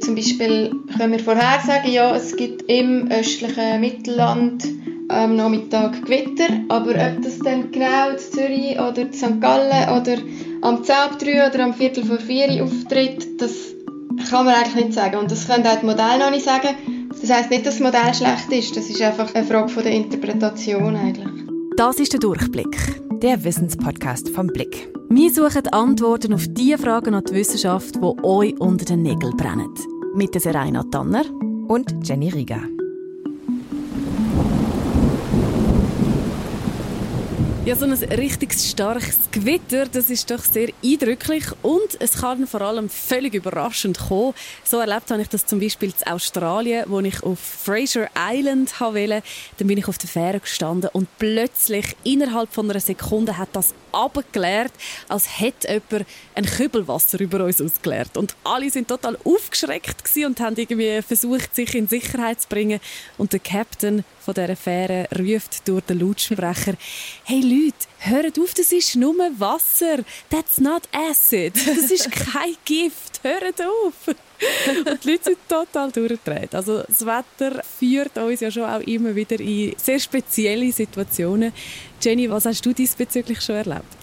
Zum Beispiel können wir vorhersagen, ja, es gibt im östlichen Mittelland am Nachmittag Gewitter, aber ob das dann genau in Zürich oder in St. Gallen oder am 10 ab 3 oder am Viertel vor 4 auftritt, das kann man eigentlich nicht sagen. Und das können auch die Modelle noch nicht sagen. Das heisst nicht, dass das Modell schlecht ist, das ist einfach eine Frage der Interpretation eigentlich. Das ist der Durchblick, der Wissenspodcast vom Blick. Wir suchen Antworten auf die Fragen an die Wissenschaft, die euch unter den Nägeln brennen. Mit der Serena Tanner und Jenny Rieger. Ja, so ein richtig starkes Gewitter, das ist doch sehr eindrücklich und es kann vor allem völlig überraschend kommen. So erlebt habe ich das zum Beispiel in Australien, wo ich auf Fraser Island wollte. Dann bin ich auf der Fähre gestanden und plötzlich innerhalb von einer Sekunde hat das abgeklärt, als hätte jemand ein Kübel Wasser über uns ausgeleert. Und alle sind total aufgeschreckt und haben irgendwie versucht, sich in Sicherheit zu bringen. Und der Captain von dieser Fähre ruft durch den Lautsprecher, hey Leute, hört auf, das ist nur Wasser. That's not acid. Das ist kein Gift. Hört auf. Und die Leute sind total durchgedreht. Also das Wetter führt uns ja schon auch immer wieder in sehr spezielle Situationen. Jenny, was hast du diesbezüglich schon erlebt?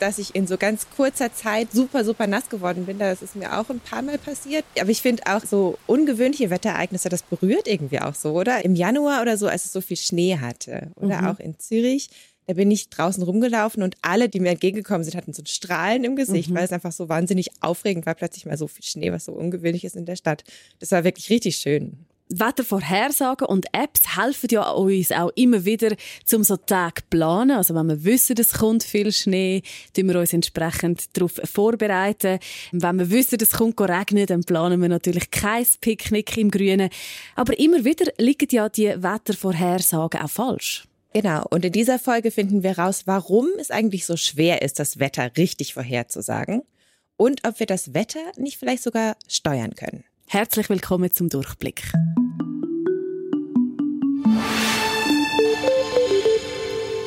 dass ich in so ganz kurzer Zeit super, super nass geworden bin. Das ist mir auch ein paar Mal passiert. Aber ich finde auch so ungewöhnliche Wetterereignisse, das berührt irgendwie auch so, oder? Im Januar oder so, als es so viel Schnee hatte. Oder mhm. auch in Zürich. Da bin ich draußen rumgelaufen und alle, die mir entgegengekommen sind, hatten so ein Strahlen im Gesicht, mhm. weil es einfach so wahnsinnig aufregend war, plötzlich mal so viel Schnee, was so ungewöhnlich ist in der Stadt. Das war wirklich richtig schön. Wettervorhersagen und Apps helfen ja uns auch immer wieder, zum so Tag planen. Also wenn wir wissen, es kommt viel Schnee, tun wir uns entsprechend darauf vorbereiten. Wenn wir wissen, es kommt regnen, dann planen wir natürlich kein Picknick im Grünen. Aber immer wieder liegen ja die Wettervorhersagen auch falsch. Genau. Und in dieser Folge finden wir raus, warum es eigentlich so schwer ist, das Wetter richtig vorherzusagen und ob wir das Wetter nicht vielleicht sogar steuern können. Herzlich willkommen zum Durchblick.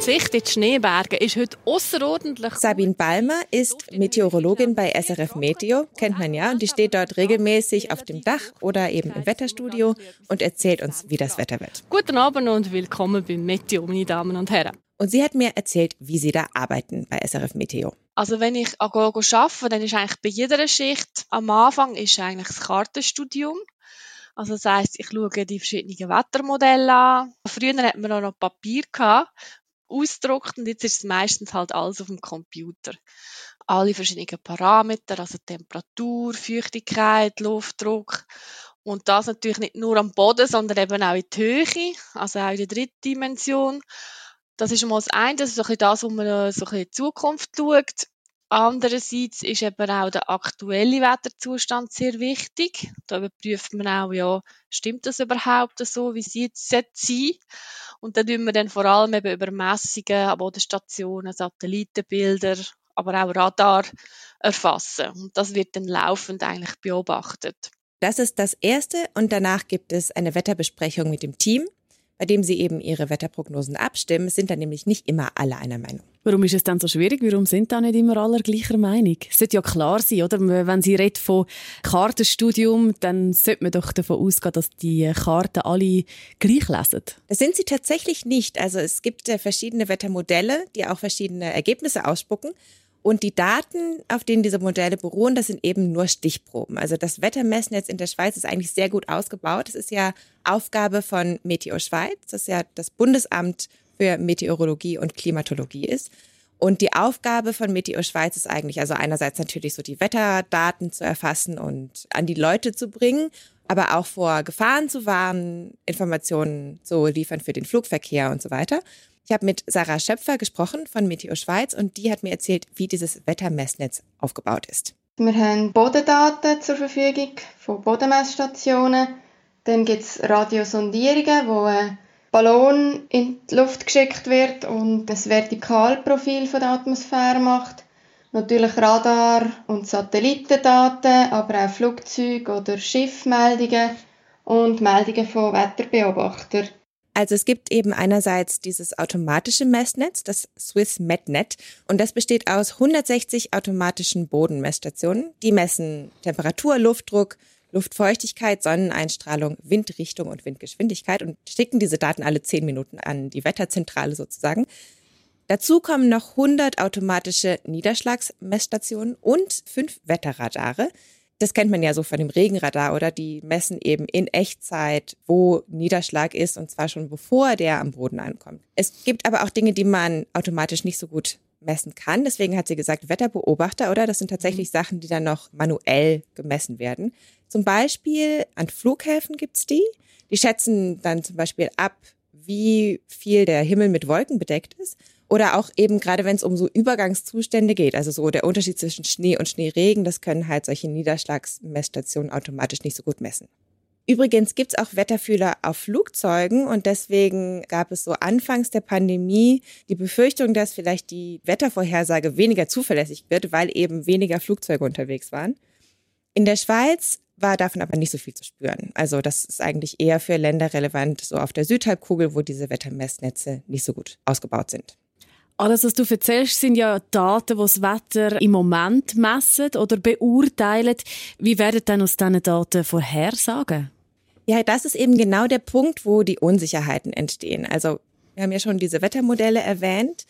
Sicht in die Schneeberge ist heute außerordentlich. Sabine Balmer ist Meteorologin bei SRF Meteo, kennt man ja, und die steht dort regelmäßig auf dem Dach oder eben im Wetterstudio und erzählt uns, wie das Wetter wird. Guten Abend und willkommen beim Meteo, meine Damen und Herren. Und sie hat mir erzählt, wie sie da arbeiten bei SRF Meteo. Also wenn ich an Gogo arbeite, dann ist eigentlich bei jeder Schicht am Anfang ist eigentlich das Kartenstudium. Also das heisst, ich schaue die verschiedenen Wettermodelle an. Früher hat man auch noch Papier gehabt, ausgedruckt und jetzt ist es meistens halt alles auf dem Computer. Alle verschiedenen Parameter, also Temperatur, Feuchtigkeit, Luftdruck und das natürlich nicht nur am Boden, sondern eben auch in die Höhe, also auch in der dritten Dimension. Das ist mal das eine, das ist so ein das, wo man so ein in die Zukunft schaut. Andererseits ist eben auch der aktuelle Wetterzustand sehr wichtig. Da überprüft man auch, ja, stimmt das überhaupt so, wie es jetzt sein? Und dann tun wir dann vor allem eben über Messungen an Bodenstationen, Satellitenbilder, aber auch Radar erfassen. Und das wird dann laufend eigentlich beobachtet. Das ist das Erste und danach gibt es eine Wetterbesprechung mit dem Team bei dem sie eben ihre Wetterprognosen abstimmen, sind dann nämlich nicht immer alle einer Meinung. Warum ist es dann so schwierig? Warum sind da nicht immer alle gleicher Meinung? Es sollte ja klar sein, oder? Wenn Sie redet von Kartenstudium, dann sollte man doch davon ausgehen, dass die Karten alle gleich lesen. Das sind sie tatsächlich nicht. Also es gibt verschiedene Wettermodelle, die auch verschiedene Ergebnisse ausspucken. Und die Daten, auf denen diese Modelle beruhen, das sind eben nur Stichproben. Also das Wettermessnetz in der Schweiz ist eigentlich sehr gut ausgebaut. Das ist ja Aufgabe von Meteo Schweiz, das ja das Bundesamt für Meteorologie und Klimatologie ist. Und die Aufgabe von Meteo Schweiz ist eigentlich also einerseits natürlich so die Wetterdaten zu erfassen und an die Leute zu bringen, aber auch vor Gefahren zu warnen, Informationen zu liefern für den Flugverkehr und so weiter. Ich habe mit Sarah Schöpfer gesprochen von Meteo Schweiz und die hat mir erzählt, wie dieses Wettermessnetz aufgebaut ist. Wir haben Bodendaten zur Verfügung von Bodenmessstationen. Dann gibt es Radiosondierungen, wo ein Ballon in die Luft geschickt wird und das Vertikalprofil von der Atmosphäre macht. Natürlich Radar- und Satellitendaten, aber auch Flugzeug- oder Schiffmeldungen und Meldungen von Wetterbeobachtern. Also es gibt eben einerseits dieses automatische Messnetz, das Swiss MetNet, und das besteht aus 160 automatischen Bodenmessstationen. Die messen Temperatur, Luftdruck, Luftfeuchtigkeit, Sonneneinstrahlung, Windrichtung und Windgeschwindigkeit und schicken diese Daten alle zehn Minuten an die Wetterzentrale sozusagen. Dazu kommen noch 100 automatische Niederschlagsmessstationen und fünf Wetterradare. Das kennt man ja so von dem Regenradar, oder? Die messen eben in Echtzeit, wo Niederschlag ist, und zwar schon bevor der am Boden ankommt. Es gibt aber auch Dinge, die man automatisch nicht so gut messen kann. Deswegen hat sie gesagt, Wetterbeobachter, oder? Das sind tatsächlich mhm. Sachen, die dann noch manuell gemessen werden. Zum Beispiel an Flughäfen gibt's die. Die schätzen dann zum Beispiel ab, wie viel der Himmel mit Wolken bedeckt ist. Oder auch eben gerade, wenn es um so Übergangszustände geht, also so der Unterschied zwischen Schnee und Schneeregen, das können halt solche Niederschlagsmessstationen automatisch nicht so gut messen. Übrigens gibt's auch Wetterfühler auf Flugzeugen und deswegen gab es so anfangs der Pandemie die Befürchtung, dass vielleicht die Wettervorhersage weniger zuverlässig wird, weil eben weniger Flugzeuge unterwegs waren. In der Schweiz war davon aber nicht so viel zu spüren. Also das ist eigentlich eher für Länder relevant, so auf der Südhalbkugel, wo diese Wettermessnetze nicht so gut ausgebaut sind. Alles, was du erzählst, sind ja Daten, die das Wetter im Moment messen oder beurteilen. Wie werden dann aus diesen Daten Vorhersagen? Ja, das ist eben genau der Punkt, wo die Unsicherheiten entstehen. Also wir haben ja schon diese Wettermodelle erwähnt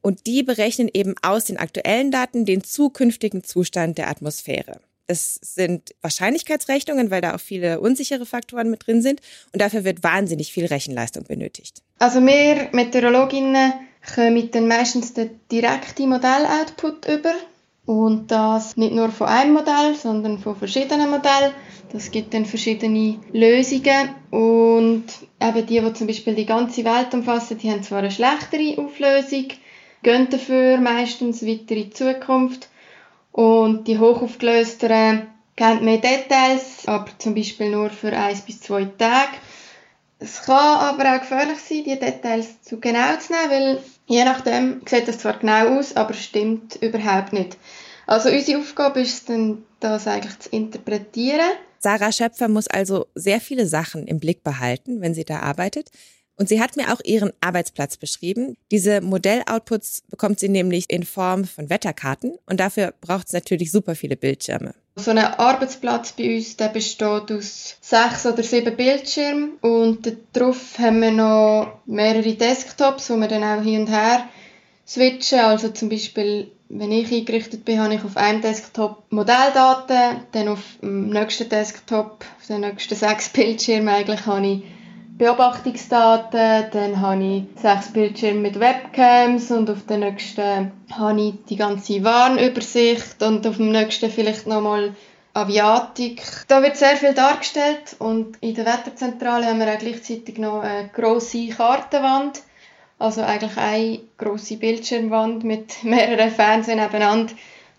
und die berechnen eben aus den aktuellen Daten den zukünftigen Zustand der Atmosphäre. Das sind Wahrscheinlichkeitsrechnungen, weil da auch viele unsichere Faktoren mit drin sind und dafür wird wahnsinnig viel Rechenleistung benötigt. Also wir Meteorologinnen kommen dann meistens den direkten Modelloutput über und das nicht nur von einem Modell, sondern von verschiedenen Modellen. Das gibt dann verschiedene Lösungen und eben die, die zum Beispiel die ganze Welt umfassen, die haben zwar eine schlechtere Auflösung, gehen dafür meistens weiter in die Zukunft und die hochaufgelösteren geben mehr Details, aber zum Beispiel nur für eins bis zwei Tage. Es kann aber auch gefährlich sein, die Details zu genau zu nehmen, weil je nachdem sieht das zwar genau aus, aber stimmt überhaupt nicht. Also unsere Aufgabe ist dann, das eigentlich zu interpretieren. Sarah Schöpfer muss also sehr viele Sachen im Blick behalten, wenn sie da arbeitet. Und sie hat mir auch ihren Arbeitsplatz beschrieben. Diese Modelloutputs bekommt sie nämlich in Form von Wetterkarten und dafür braucht es natürlich super viele Bildschirme. So ein Arbeitsplatz bei uns der besteht aus sechs oder sieben Bildschirmen und darauf haben wir noch mehrere Desktops, wo wir dann auch hin und her switchen. Also zum Beispiel, wenn ich eingerichtet bin, habe ich auf einem Desktop Modelldaten, dann auf dem nächsten Desktop, auf den nächsten sechs Bildschirmen eigentlich, habe ich Beobachtungsdaten, dann habe ich sechs Bildschirme mit Webcams und auf den nächsten habe ich die ganze Warnübersicht und auf dem nächsten vielleicht nochmal Aviatik. Da wird sehr viel dargestellt und in der Wetterzentrale haben wir auch gleichzeitig noch eine grosse Kartenwand, also eigentlich eine grosse Bildschirmwand mit mehreren Fernsehen nebeneinander,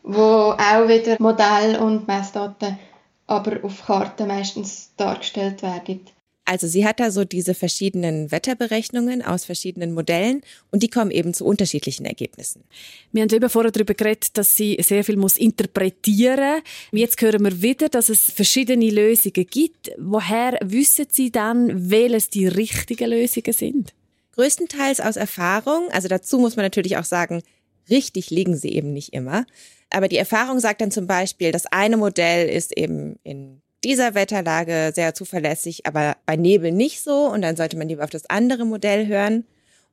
wo auch wieder Modell- und Messdaten aber auf Karten meistens dargestellt werden. Also sie hat da so diese verschiedenen Wetterberechnungen aus verschiedenen Modellen und die kommen eben zu unterschiedlichen Ergebnissen. Wir haben eben vorher darüber geredet, dass sie sehr viel muss interpretieren muss. Jetzt hören wir wieder, dass es verschiedene Lösungen gibt. Woher wissen Sie dann, welches die richtigen Lösungen sind? Größtenteils aus Erfahrung. Also dazu muss man natürlich auch sagen, richtig liegen sie eben nicht immer. Aber die Erfahrung sagt dann zum Beispiel, das eine Modell ist eben in dieser Wetterlage sehr zuverlässig, aber bei Nebel nicht so. Und dann sollte man lieber auf das andere Modell hören.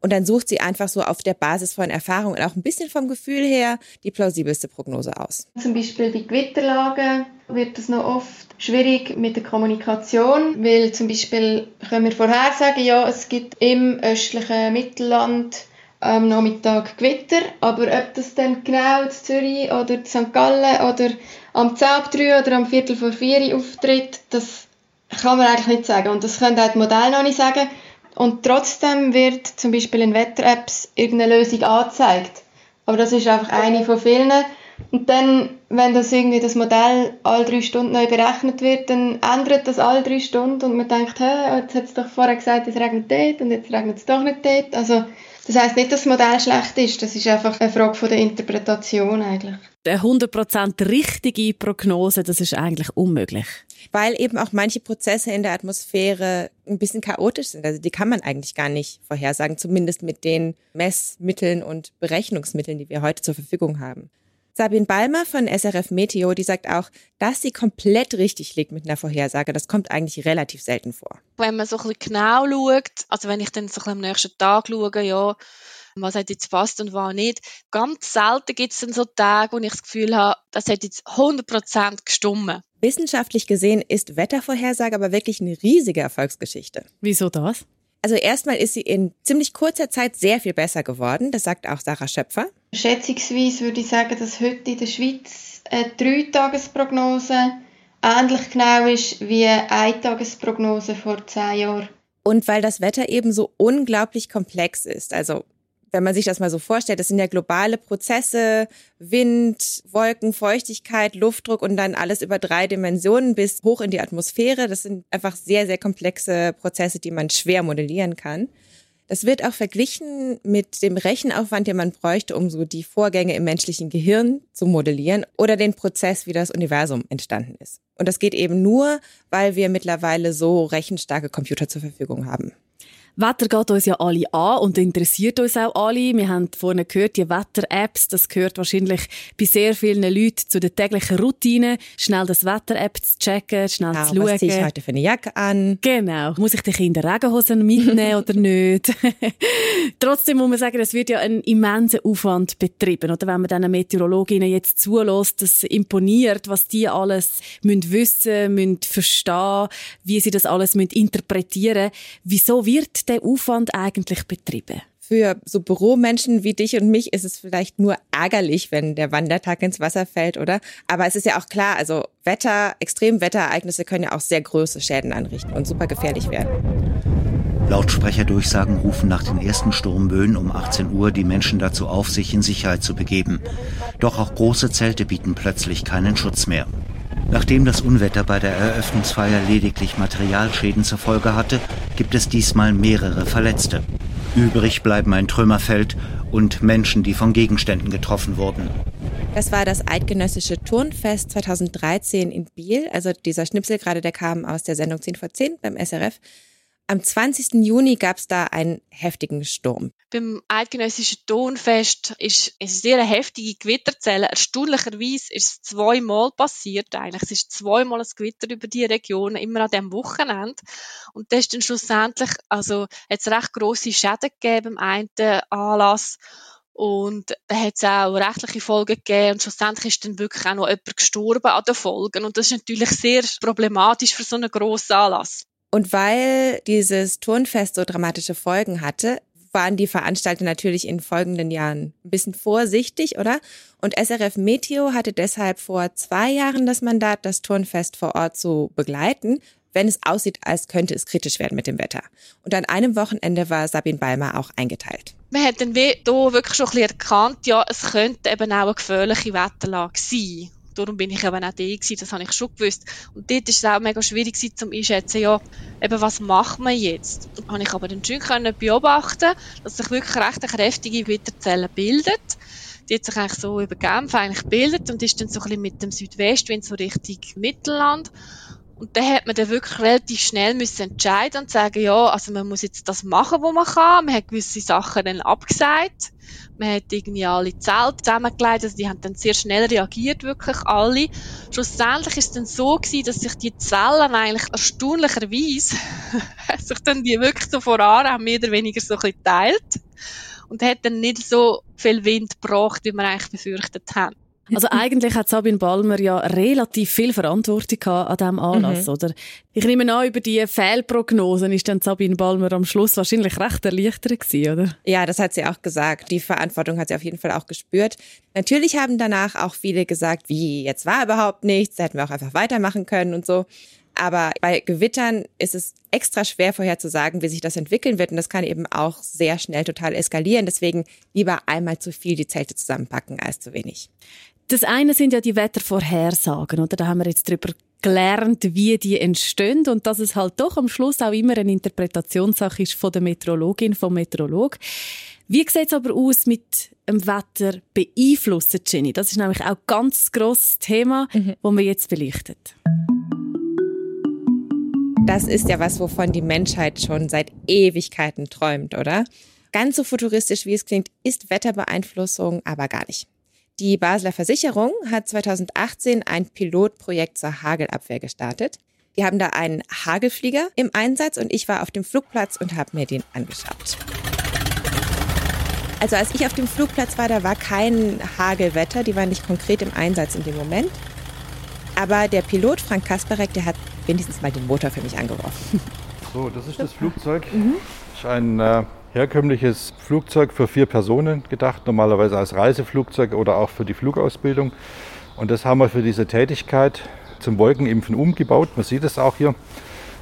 Und dann sucht sie einfach so auf der Basis von Erfahrung und auch ein bisschen vom Gefühl her die plausibelste Prognose aus. Zum Beispiel bei Gewitterlagen wird es noch oft schwierig mit der Kommunikation, weil zum Beispiel können wir vorhersagen, ja, es gibt im östlichen Mittelland am Nachmittag Gewitter, aber ob das dann genau in Zürich oder in St. Gallen oder am 10 ab 3 oder am Viertel vor 4 auftritt, das kann man eigentlich nicht sagen. Und das können auch die Modelle noch nicht sagen. Und trotzdem wird zum Beispiel in Wetter-Apps irgendeine Lösung angezeigt. Aber das ist einfach eine von vielen. Und dann, wenn das irgendwie das Modell alle drei Stunden neu berechnet wird, dann ändert das alle drei Stunden und man denkt, hä, jetzt hat es doch vorher gesagt, es regnet dort und jetzt regnet es doch nicht dort. Also das heißt nicht, dass das Modell schlecht ist, das ist einfach eine Frage von der Interpretation eigentlich. Eine 100% richtige Prognose, das ist eigentlich unmöglich. Weil eben auch manche Prozesse in der Atmosphäre ein bisschen chaotisch sind. Also die kann man eigentlich gar nicht vorhersagen, zumindest mit den Messmitteln und Berechnungsmitteln, die wir heute zur Verfügung haben. Sabine Balmer von SRF Meteo, die sagt auch, dass sie komplett richtig liegt mit einer Vorhersage. Das kommt eigentlich relativ selten vor. Wenn man so ein bisschen genau schaut, also wenn ich dann so ein bisschen am nächsten Tag schaue, ja, was hat jetzt passt und was nicht. Ganz selten gibt es dann so Tage, wo ich das Gefühl habe, das hat jetzt 100% gestummen. Wissenschaftlich gesehen ist Wettervorhersage aber wirklich eine riesige Erfolgsgeschichte. Wieso das? Also erstmal ist sie in ziemlich kurzer Zeit sehr viel besser geworden. Das sagt auch Sarah Schöpfer. Schätzungsweise würde ich sagen, dass heute in der Schweiz eine Dreitagesprognose ähnlich genau ist wie eine Eintagesprognose vor zehn Jahren. Und weil das Wetter eben so unglaublich komplex ist, also wenn man sich das mal so vorstellt, das sind ja globale Prozesse, Wind, Wolken, Feuchtigkeit, Luftdruck und dann alles über drei Dimensionen bis hoch in die Atmosphäre. Das sind einfach sehr, sehr komplexe Prozesse, die man schwer modellieren kann. Das wird auch verglichen mit dem Rechenaufwand, den man bräuchte, um so die Vorgänge im menschlichen Gehirn zu modellieren oder den Prozess, wie das Universum entstanden ist. Und das geht eben nur, weil wir mittlerweile so rechenstarke Computer zur Verfügung haben. Wetter geht uns ja alle an und interessiert uns auch alle. Wir haben vorhin gehört, die Wetter-Apps, das gehört wahrscheinlich bei sehr vielen Leuten zu der täglichen Routine. Schnell das Wetter-App zu checken, schnell Auch, zu schauen. was ziehe ich heute für eine Jacke an? Genau. Muss ich die Kinder Regenhosen mitnehmen oder nicht? Trotzdem muss man sagen, es wird ja ein immenser Aufwand betrieben. Oder wenn man diesen Meteorologinnen jetzt zulässt, das imponiert, was die alles müssen wissen, müssen verstehen, wie sie das alles müssen interpretieren. Wieso wird der Aufwand eigentlich betrieben? Für so Büromenschen wie dich und mich ist es vielleicht nur ärgerlich, wenn der Wandertag ins Wasser fällt, oder? Aber es ist ja auch klar, also Wetter, Extremwetterereignisse können ja auch sehr große Schäden anrichten und super gefährlich werden. Lautsprecherdurchsagen rufen nach den ersten Sturmböen um 18 Uhr die Menschen dazu auf, sich in Sicherheit zu begeben. Doch auch große Zelte bieten plötzlich keinen Schutz mehr. Nachdem das Unwetter bei der Eröffnungsfeier lediglich Materialschäden zur Folge hatte, gibt es diesmal mehrere Verletzte. Übrig bleiben ein Trümmerfeld und Menschen, die von Gegenständen getroffen wurden. Das war das Eidgenössische Turnfest 2013 in Biel. Also dieser Schnipsel gerade, der kam aus der Sendung 10 vor 10 beim SRF. Am 20. Juni gab es da einen heftigen Sturm. Beim Eidgenössischen Tonfest ist eine sehr heftige Gewitterzelle. Erstaunlicherweise ist es zweimal passiert eigentlich. Es ist zweimal ein Gewitter über die Region, immer an diesem Wochenende. Und das ist dann schlussendlich, also hat es recht grosse Schäden gegeben beim einen Anlass. Und da hat es auch rechtliche Folgen gegeben und schlussendlich ist dann wirklich auch noch jemand gestorben an den Folgen. Und das ist natürlich sehr problematisch für so einen grossen Anlass. Und weil dieses Turnfest so dramatische Folgen hatte, waren die Veranstalter natürlich in folgenden Jahren ein bisschen vorsichtig, oder? Und SRF Meteo hatte deshalb vor zwei Jahren das Mandat, das Turnfest vor Ort zu begleiten, wenn es aussieht, als könnte es kritisch werden mit dem Wetter. Und an einem Wochenende war Sabine Balmer auch eingeteilt. Man hat dann wirklich schon ein bisschen erkannt, ja, es könnte eben auch eine gefährliche Wetterlage sein. Darum bin ich eben auch da gewesen, das habe ich schon gewusst. Und dort ist es auch mega schwierig gewesen, zum einschätzen, ja, eben, was macht man jetzt? Da habe ich aber dann schön können beobachten, dass sich wirklich recht eine kräftige Witterzelle bildet. Die hat sich eigentlich so über Genf eigentlich bildet und ist dann so ein bisschen mit dem Südwestwind so Richtung Mittelland. Und da hat man dann wirklich relativ schnell müssen entscheiden und sagen, ja, also man muss jetzt das machen, was man kann. Man hat gewisse Sachen dann abgesagt. Man hat irgendwie alle Zelte zusammengelegt, also die haben dann sehr schnell reagiert, wirklich alle. Schlussendlich ist es dann so gewesen, dass sich die Zellen eigentlich erstaunlicherweise, sich dann die wirklich so voran haben mehr oder weniger so ein bisschen geteilt. Und hat dann nicht so viel Wind gebracht, wie wir eigentlich befürchtet haben. Also eigentlich hat Sabine Balmer ja relativ viel Verantwortung an diesem Anlass, mhm. oder? Ich nehme an, über die Fehlprognosen ist dann Sabine Balmer am Schluss wahrscheinlich recht erleichtert gewesen, oder? Ja, das hat sie auch gesagt. Die Verantwortung hat sie auf jeden Fall auch gespürt. Natürlich haben danach auch viele gesagt, wie, jetzt war überhaupt nichts, da hätten wir auch einfach weitermachen können und so. Aber bei Gewittern ist es extra schwer vorherzusagen, wie sich das entwickeln wird. Und das kann eben auch sehr schnell total eskalieren. Deswegen lieber einmal zu viel die Zelte zusammenpacken als zu wenig. Das eine sind ja die Wettervorhersagen, oder? Da haben wir jetzt drüber gelernt, wie die entstehen und dass es halt doch am Schluss auch immer eine Interpretationssache ist von der Meteorologin, vom Meteorolog. Wie sieht es aber aus mit dem Wetter beeinflussen, Jenny? Das ist nämlich auch ein ganz grosses Thema, mhm. das wir jetzt beleuchtet. Das ist ja was, wovon die Menschheit schon seit Ewigkeiten träumt, oder? Ganz so futuristisch, wie es klingt, ist Wetterbeeinflussung aber gar nicht. Die Basler Versicherung hat 2018 ein Pilotprojekt zur Hagelabwehr gestartet. Die haben da einen Hagelflieger im Einsatz und ich war auf dem Flugplatz und habe mir den angeschaut. Also als ich auf dem Flugplatz war, da war kein Hagelwetter, die waren nicht konkret im Einsatz in dem Moment. Aber der Pilot Frank Kasparek, der hat wenigstens mal den Motor für mich angeworfen. So, das ist das Flugzeug. Mhm. Das ist ein äh, herkömmliches Flugzeug für vier Personen gedacht, normalerweise als Reiseflugzeug oder auch für die Flugausbildung. Und das haben wir für diese Tätigkeit zum Wolkenimpfen umgebaut. Man sieht es auch hier.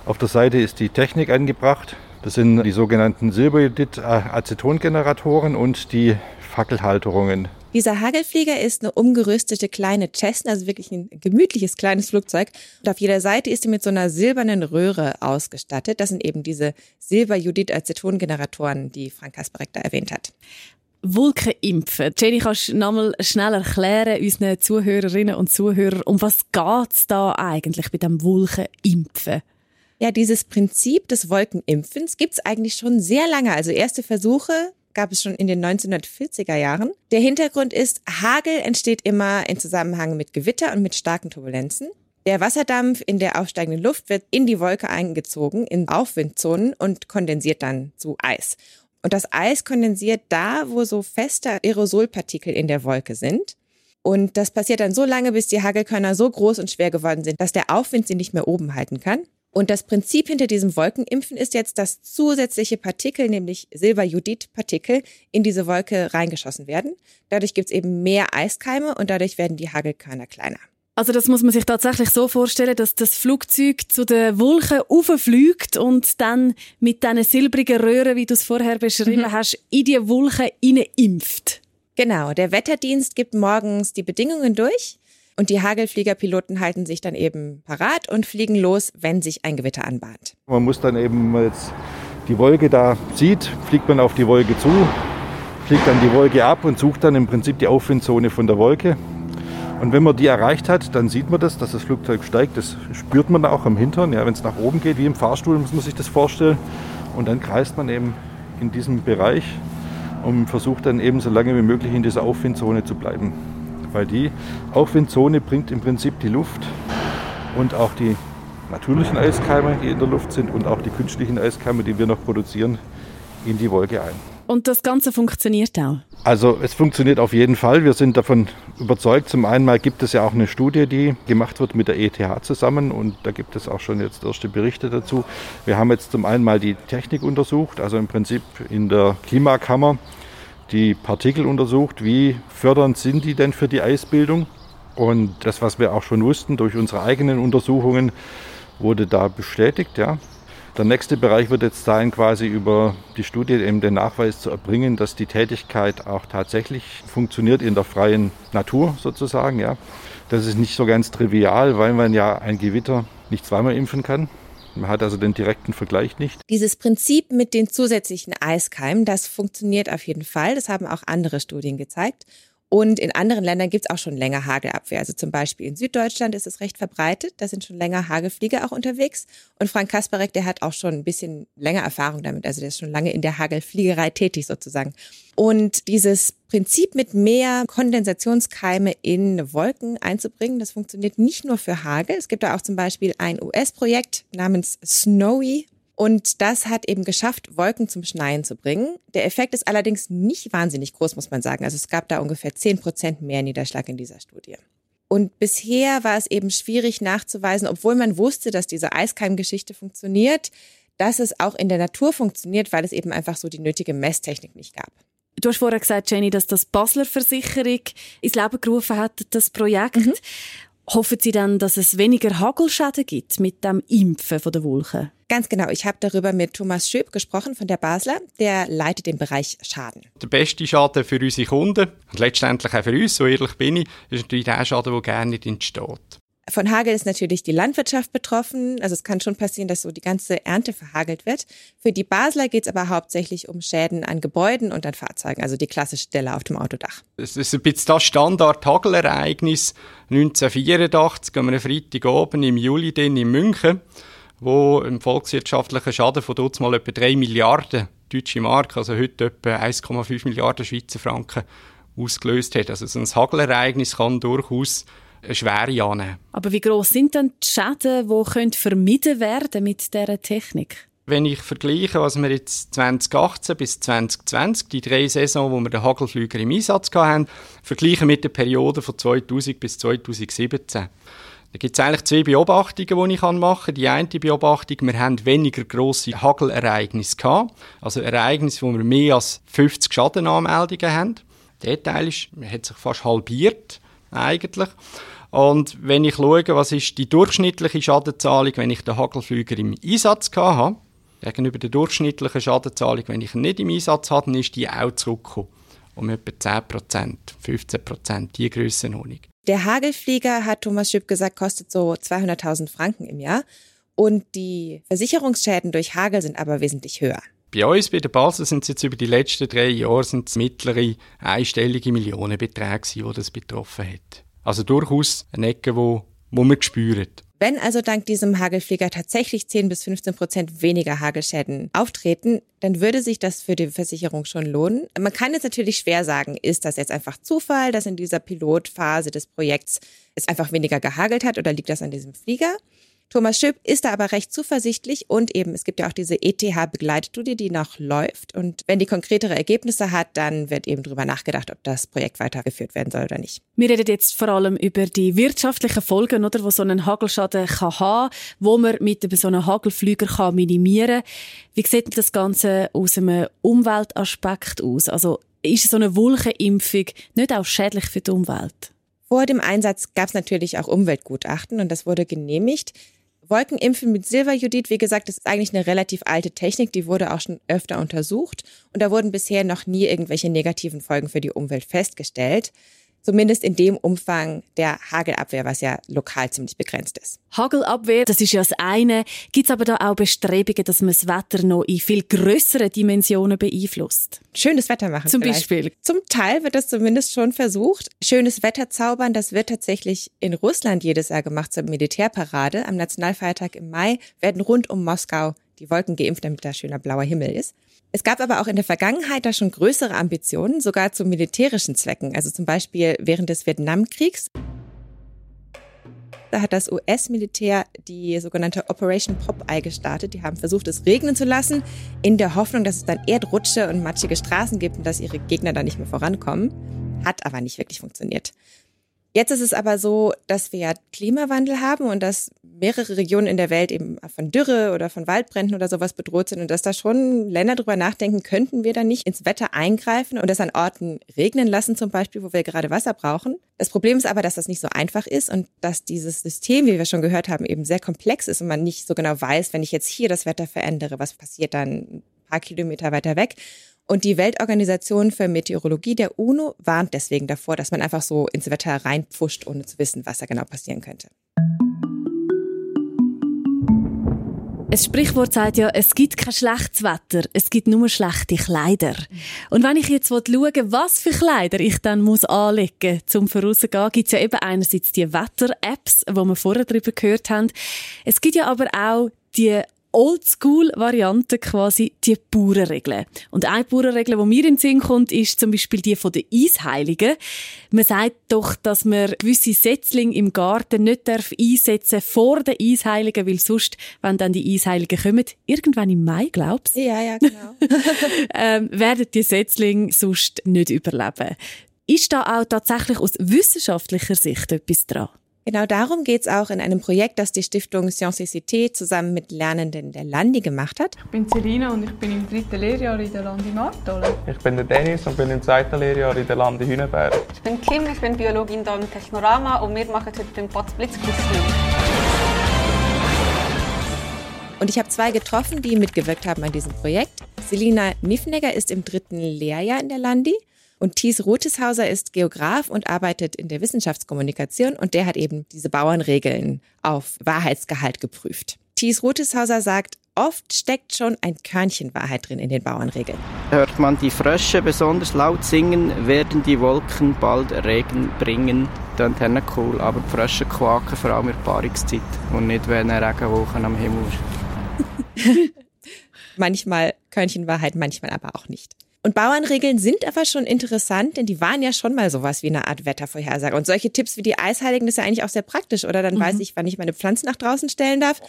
Auf der Seite ist die Technik angebracht. Das sind die sogenannten Silberjodid-Acetongeneratoren und die Fackelhalterungen. Dieser Hagelflieger ist eine umgerüstete kleine Cessna, also wirklich ein gemütliches kleines Flugzeug. Und auf jeder Seite ist sie mit so einer silbernen Röhre ausgestattet. Das sind eben diese Silberjodid-Aceton-Generatoren, die Frank Kasparek da erwähnt hat. Wolkenimpfen. Jenny, kannst du nochmal schnell erklären, unseren Zuhörerinnen und Zuhörern, um was geht es da eigentlich bei dem Wolkenimpfen? Ja, dieses Prinzip des Wolkenimpfens gibt es eigentlich schon sehr lange. Also erste Versuche gab es schon in den 1940er Jahren. Der Hintergrund ist, Hagel entsteht immer in Zusammenhang mit Gewitter und mit starken Turbulenzen. Der Wasserdampf in der aufsteigenden Luft wird in die Wolke eingezogen, in Aufwindzonen und kondensiert dann zu Eis. Und das Eis kondensiert da, wo so feste Aerosolpartikel in der Wolke sind. Und das passiert dann so lange, bis die Hagelkörner so groß und schwer geworden sind, dass der Aufwind sie nicht mehr oben halten kann. Und das Prinzip hinter diesem Wolkenimpfen ist jetzt, dass zusätzliche Partikel, nämlich Silberjodid-Partikel, in diese Wolke reingeschossen werden. Dadurch gibt es eben mehr Eiskeime und dadurch werden die Hagelkörner kleiner. Also das muss man sich tatsächlich so vorstellen, dass das Flugzeug zu den Wolken auffliegt und dann mit diesen silbrigen Röhren, wie du es vorher beschrieben mhm. hast, in die Wolken impft. Genau, der Wetterdienst gibt morgens die Bedingungen durch und die Hagelfliegerpiloten halten sich dann eben parat und fliegen los, wenn sich ein Gewitter anbahnt. Man muss dann eben jetzt die Wolke da sieht, fliegt man auf die Wolke zu, fliegt dann die Wolke ab und sucht dann im Prinzip die Aufwindzone von der Wolke. Und wenn man die erreicht hat, dann sieht man das, dass das Flugzeug steigt. Das spürt man auch am Hintern, ja, wenn es nach oben geht, wie im Fahrstuhl, muss man sich das vorstellen. Und dann kreist man eben in diesem Bereich und versucht dann eben so lange wie möglich in dieser Aufwindzone zu bleiben weil die Aufwindzone bringt im Prinzip die Luft und auch die natürlichen Eiskeime, die in der Luft sind, und auch die künstlichen Eiskeime, die wir noch produzieren, in die Wolke ein. Und das Ganze funktioniert auch? Also es funktioniert auf jeden Fall. Wir sind davon überzeugt. Zum einen mal gibt es ja auch eine Studie, die gemacht wird mit der ETH zusammen und da gibt es auch schon jetzt erste Berichte dazu. Wir haben jetzt zum einen mal die Technik untersucht, also im Prinzip in der Klimakammer die Partikel untersucht, wie fördernd sind die denn für die Eisbildung. Und das, was wir auch schon wussten durch unsere eigenen Untersuchungen, wurde da bestätigt. Ja. Der nächste Bereich wird jetzt sein, quasi über die Studie eben den Nachweis zu erbringen, dass die Tätigkeit auch tatsächlich funktioniert in der freien Natur sozusagen. Ja. Das ist nicht so ganz trivial, weil man ja ein Gewitter nicht zweimal impfen kann. Man hat also den direkten Vergleich nicht. Dieses Prinzip mit den zusätzlichen Eiskeimen, das funktioniert auf jeden Fall. Das haben auch andere Studien gezeigt. Und in anderen Ländern gibt es auch schon länger Hagelabwehr. Also zum Beispiel in Süddeutschland ist es recht verbreitet. Da sind schon länger Hagelflieger auch unterwegs. Und Frank Kasparek, der hat auch schon ein bisschen länger Erfahrung damit. Also der ist schon lange in der Hagelfliegerei tätig sozusagen. Und dieses Prinzip mit mehr Kondensationskeime in Wolken einzubringen, das funktioniert nicht nur für Hagel. Es gibt da auch zum Beispiel ein US-Projekt namens Snowy und das hat eben geschafft, Wolken zum Schneien zu bringen. Der Effekt ist allerdings nicht wahnsinnig groß, muss man sagen. Also es gab da ungefähr zehn Prozent mehr Niederschlag in dieser Studie. Und bisher war es eben schwierig nachzuweisen, obwohl man wusste, dass diese Eiskeimgeschichte funktioniert, dass es auch in der Natur funktioniert, weil es eben einfach so die nötige Messtechnik nicht gab. Du hast vorher gesagt, Jenny, dass das Basler Versicherung ins Leben gerufen hat, das Projekt. Mhm. Hoffen Sie dann, dass es weniger Hagelschäden gibt mit dem Impfen von der Wolken? Ganz genau. Ich habe darüber mit Thomas Schöb gesprochen von der Basler. Der leitet den Bereich Schaden. Der beste Schaden für unsere Kunden und letztendlich auch für uns, so ehrlich bin ich, ist natürlich der Schaden, der gerne nicht entsteht. Von Hagel ist natürlich die Landwirtschaft betroffen. Also es kann schon passieren, dass so die ganze Ernte verhagelt wird. Für die Basler geht es aber hauptsächlich um Schäden an Gebäuden und an Fahrzeugen, also die klassische Stelle auf dem Autodach. Es ist ein bisschen das Standard-Hagelereignis 1984, am Freitag oben im Juli in München, wo ein volkswirtschaftlicher Schaden von dort mal etwa 3 Milliarden deutsche Mark, also heute etwa 1,5 Milliarden Schweizer Franken, ausgelöst hat. Also so ein Hagelereignis kann durchaus schwere annehmen. Aber wie groß sind dann die Schäden, die vermieden werden mit dieser Technik? Wenn ich vergleiche, was wir jetzt 2018 bis 2020, die drei Saison, wo wir den Hagelflüger im Einsatz hatten, vergleiche mit der Periode von 2000 bis 2017. Da gibt es eigentlich zwei Beobachtungen, die ich machen kann. Die eine Beobachtung, wir haben weniger grosse Hagelereignisse gehabt. Also Ereignisse, wo wir mehr als 50 Schadenanmeldungen haben. Der Teil ist, hat sich fast halbiert, eigentlich. Und wenn ich schaue, was ist die durchschnittliche Schadenzahlung, wenn ich den Hagelflüger im Einsatz hatte, Gegenüber der durchschnittlichen Schadenzahlung, wenn ich ihn nicht im Einsatz habe, dann ist die auch zurückgekommen. Um etwa 10%, 15%, die Grössenordnung. Der Hagelflieger, hat Thomas Schüpp gesagt, kostet so 200.000 Franken im Jahr. Und die Versicherungsschäden durch Hagel sind aber wesentlich höher. Bei uns, bei der Basel, sind es jetzt über die letzten drei Jahre sind es mittlere einstellige Millionenbeträge, die das betroffen hat. Also durchaus eine Ecke, wo, wo man spürt. Wenn also dank diesem Hagelflieger tatsächlich 10 bis 15 Prozent weniger Hagelschäden auftreten, dann würde sich das für die Versicherung schon lohnen. Man kann jetzt natürlich schwer sagen, ist das jetzt einfach Zufall, dass in dieser Pilotphase des Projekts es einfach weniger gehagelt hat oder liegt das an diesem Flieger? Thomas Schöp ist da aber recht zuversichtlich und eben, es gibt ja auch diese ETH-Begleitstudie, die noch läuft. Und wenn die konkretere Ergebnisse hat, dann wird eben darüber nachgedacht, ob das Projekt weitergeführt werden soll oder nicht. Wir reden jetzt vor allem über die wirtschaftlichen Folgen, oder, wo so ein Hagelschaden kann haben, wo man mit so einem Hagelflüger kann minimieren kann. Wie sieht das Ganze aus einem Umweltaspekt aus? Also ist so eine Wolkenimpfung nicht auch schädlich für die Umwelt? Vor dem Einsatz gab es natürlich auch Umweltgutachten und das wurde genehmigt. Wolkenimpfen mit Silberjodid, wie gesagt, ist eigentlich eine relativ alte Technik, die wurde auch schon öfter untersucht und da wurden bisher noch nie irgendwelche negativen Folgen für die Umwelt festgestellt. Zumindest in dem Umfang der Hagelabwehr, was ja lokal ziemlich begrenzt ist. Hagelabwehr, das ist ja das eine. Gibt es aber da auch Bestrebungen, dass man das Wetter noch in viel größeren Dimensionen beeinflusst? Schönes Wetter machen. Zum vielleicht. Beispiel. Zum Teil wird das zumindest schon versucht. Schönes Wetter zaubern, das wird tatsächlich in Russland jedes Jahr gemacht zur Militärparade. Am Nationalfeiertag im Mai werden rund um Moskau die Wolken geimpft, damit da schöner blauer Himmel ist. Es gab aber auch in der Vergangenheit da schon größere Ambitionen, sogar zu militärischen Zwecken, also zum Beispiel während des Vietnamkriegs. Da hat das US-Militär die sogenannte Operation Popeye gestartet. Die haben versucht, es regnen zu lassen, in der Hoffnung, dass es dann Erdrutsche und matschige Straßen gibt und dass ihre Gegner dann nicht mehr vorankommen. Hat aber nicht wirklich funktioniert. Jetzt ist es aber so, dass wir ja Klimawandel haben und dass mehrere Regionen in der Welt eben von Dürre oder von Waldbränden oder sowas bedroht sind und dass da schon Länder drüber nachdenken, könnten wir da nicht ins Wetter eingreifen und es an Orten regnen lassen zum Beispiel, wo wir gerade Wasser brauchen. Das Problem ist aber, dass das nicht so einfach ist und dass dieses System, wie wir schon gehört haben, eben sehr komplex ist und man nicht so genau weiß, wenn ich jetzt hier das Wetter verändere, was passiert dann ein paar Kilometer weiter weg. Und die Weltorganisation für Meteorologie der UNO warnt deswegen davor, dass man einfach so ins Wetter reinpfuscht, ohne zu wissen, was da genau passieren könnte. Ein Sprichwort sagt ja, es gibt kein schlechtes Wetter, es gibt nur schlechte Kleider. Und wenn ich jetzt schaue, was für Kleider ich dann muss anlegen muss, zum vorauszugehen, gibt es ja eben einerseits die Wetter-Apps, wo wir vorher darüber gehört haben. Es gibt ja aber auch die Oldschool-Variante quasi die Bauernregel. Und eine Bauernregel, die mir in den Sinn kommt, ist zum Beispiel die von den Eisheiligen. Man sagt doch, dass man gewisse Setzlinge im Garten nicht darf einsetzen vor den Eisheiligen, weil sonst, wenn dann die Eisheiligen kommen, irgendwann im Mai, glaubst du? Ja, ja, genau. ähm, werden die Setzlinge sonst nicht überleben. Ist da auch tatsächlich aus wissenschaftlicher Sicht etwas dran? Genau darum geht es auch in einem Projekt, das die Stiftung Sciences Cité zusammen mit Lernenden der Landi gemacht hat. Ich bin Selina und ich bin im dritten Lehrjahr in der Landi Martola. Ich bin der Dennis und bin im zweiten Lehrjahr in der Landi Hünenberg. Ich bin Kim, ich bin Biologin hier im Technorama und wir machen heute den Potz Blitzquiz. Und ich habe zwei getroffen, die mitgewirkt haben an diesem Projekt. Selina Niffnegger ist im dritten Lehrjahr in der Landi und Thies Roteshauser ist Geograf und arbeitet in der Wissenschaftskommunikation und der hat eben diese Bauernregeln auf Wahrheitsgehalt geprüft. Thies Roteshauser sagt, oft steckt schon ein Körnchen Wahrheit drin in den Bauernregeln. Hört man die Frösche besonders laut singen, werden die Wolken bald Regen bringen. Das ist cool, aber die Frösche quaken vor allem in der Paarungszeit und nicht, wenn eine Regenwoche am Himmel ist. manchmal Körnchen Wahrheit, manchmal aber auch nicht. Und Bauernregeln sind aber schon interessant, denn die waren ja schon mal sowas wie eine Art Wettervorhersage. Und solche Tipps wie die Eisheiligen, das ist ja eigentlich auch sehr praktisch, oder? Dann mhm. weiß ich, wann ich meine Pflanzen nach draußen stellen darf.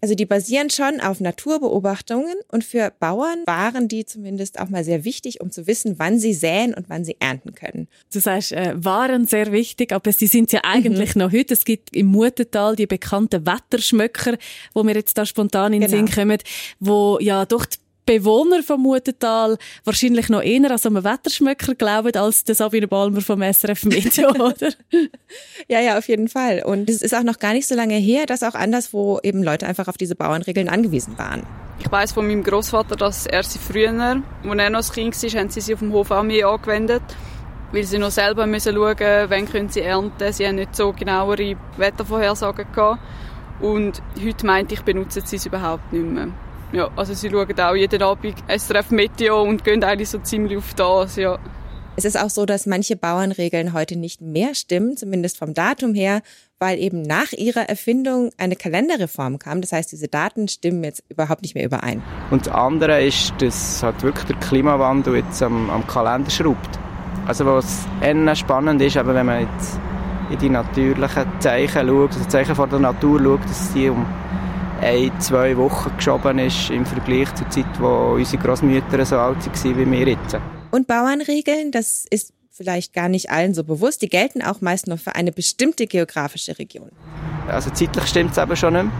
Also die basieren schon auf Naturbeobachtungen und für Bauern waren die zumindest auch mal sehr wichtig, um zu wissen, wann sie säen und wann sie ernten können. Du sagst, äh, waren sehr wichtig, aber sie sind ja eigentlich mhm. noch heute. Es gibt im Mutental die bekannten Wetterschmöcker, wo mir jetzt da spontan in den genau. Sinn kommen, wo ja doch die Bewohner vom Mutental wahrscheinlich noch eher an so einen Wetterschmöcker glauben als der Sabine Balmer vom SRF Meteo, oder? ja, ja, auf jeden Fall. Und es ist auch noch gar nicht so lange her, dass auch anderswo eben Leute einfach auf diese Bauernregeln angewiesen waren. Ich weiß von meinem Großvater, dass er sie früher, als er noch ein Kind war, haben sie sie auf dem Hof auch mehr angewendet, weil sie noch selber müssen schauen, wann können sie ernten. Sie haben nicht so genauere Wettervorhersagen gehabt. Und heute meinte ich, benutzen sie es überhaupt nicht mehr. Ja, also sie schauen auch jeden Abend SRF Meteo und gehen eigentlich so ziemlich auf das, ja. Es ist auch so, dass manche Bauernregeln heute nicht mehr stimmen, zumindest vom Datum her, weil eben nach ihrer Erfindung eine Kalenderreform kam. Das heißt, diese Daten stimmen jetzt überhaupt nicht mehr überein. Und das andere ist, dass halt wirklich der Klimawandel jetzt am, am Kalender schraubt. Also was eher spannend ist, aber wenn man jetzt in die natürlichen Zeichen schaut, also Zeichen von der Natur schaut, dass die um ein, zwei Wochen geschoben ist im Vergleich zur Zeit, wo unsere Großmütter so alt waren wie wir jetzt. Und Bauernregeln, das ist vielleicht gar nicht allen so bewusst, die gelten auch meist nur für eine bestimmte geografische Region. Also zeitlich stimmt es eben schon nicht mehr.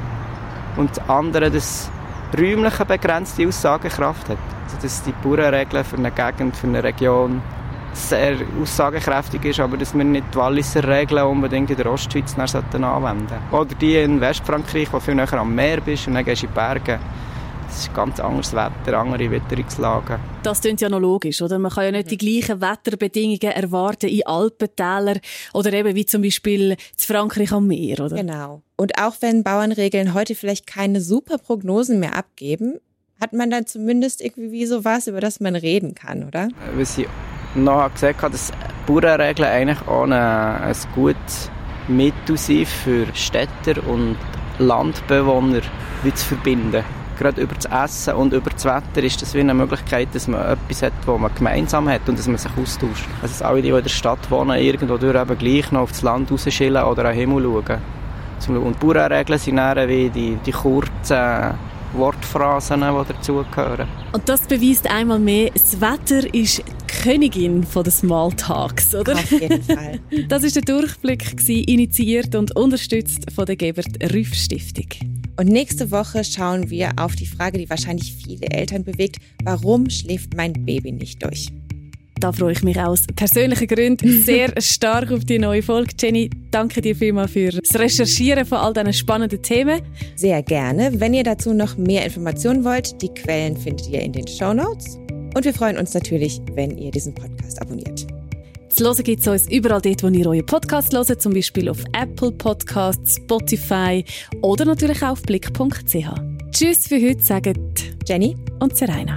Und das andere, das räumliche begrenzte Aussagekraft hat. Also dass die Bauernregeln für eine Gegend, für eine Region sehr aussagekräftig ist, aber dass wir nicht die Walliser Regeln unbedingt in der Ostschweiz anwenden sollten. Oder die in Westfrankreich, wo viel näher am Meer bist und dann gehst du in die Berge. Das ist ganz anderes Wetter, andere Witterungslagen. Das klingt ja noch logisch, oder? Man kann ja nicht die gleichen Wetterbedingungen erwarten in Alpentälern oder eben wie zum Beispiel in Frankreich am Meer, oder? Genau. Und auch wenn Bauernregeln heute vielleicht keine super Prognosen mehr abgeben, hat man dann zumindest irgendwie so was, über das man reden kann, oder? Weil sie noch habe, dass Bauernregeln eigentlich auch ein, ein gutes Mittel sind für Städter und Landbewohner wie zu verbinden. Gerade über das Essen und über das Wetter ist das wie eine Möglichkeit, dass man etwas hat, was man gemeinsam hat und dass man sich austauscht. Also dass alle, die in der Stadt wohnen, irgendwo durch eben gleich noch auf das Land rausschillen oder an den Himmel schauen. Und Bauernregeln sind dann wie die, die kurzen Wortphrasen, die dazugehören. Und das beweist einmal mehr, das Wetter ist Königin von den Smalltalks, oder? Auf jeden Fall. Das ist der Durchblick, gewesen, initiiert und unterstützt von der Gebert Rüff Stiftung. Und nächste Woche schauen wir auf die Frage, die wahrscheinlich viele Eltern bewegt, warum schläft mein Baby nicht durch? Da freue ich mich aus persönlichen Gründen sehr stark auf die neue Folge. Jenny, danke dir vielmals für das Recherchieren von all diesen spannenden Themen. Sehr gerne. Wenn ihr dazu noch mehr Informationen wollt, die Quellen findet ihr in den Show Notes. Und wir freuen uns natürlich, wenn ihr diesen Podcast abonniert. Zu hören gibt es uns überall dort, wo ihr eure Podcasts hört, zum Beispiel auf Apple Podcasts, Spotify oder natürlich auch auf blick.ch. Tschüss für heute, sagen Jenny und Serena.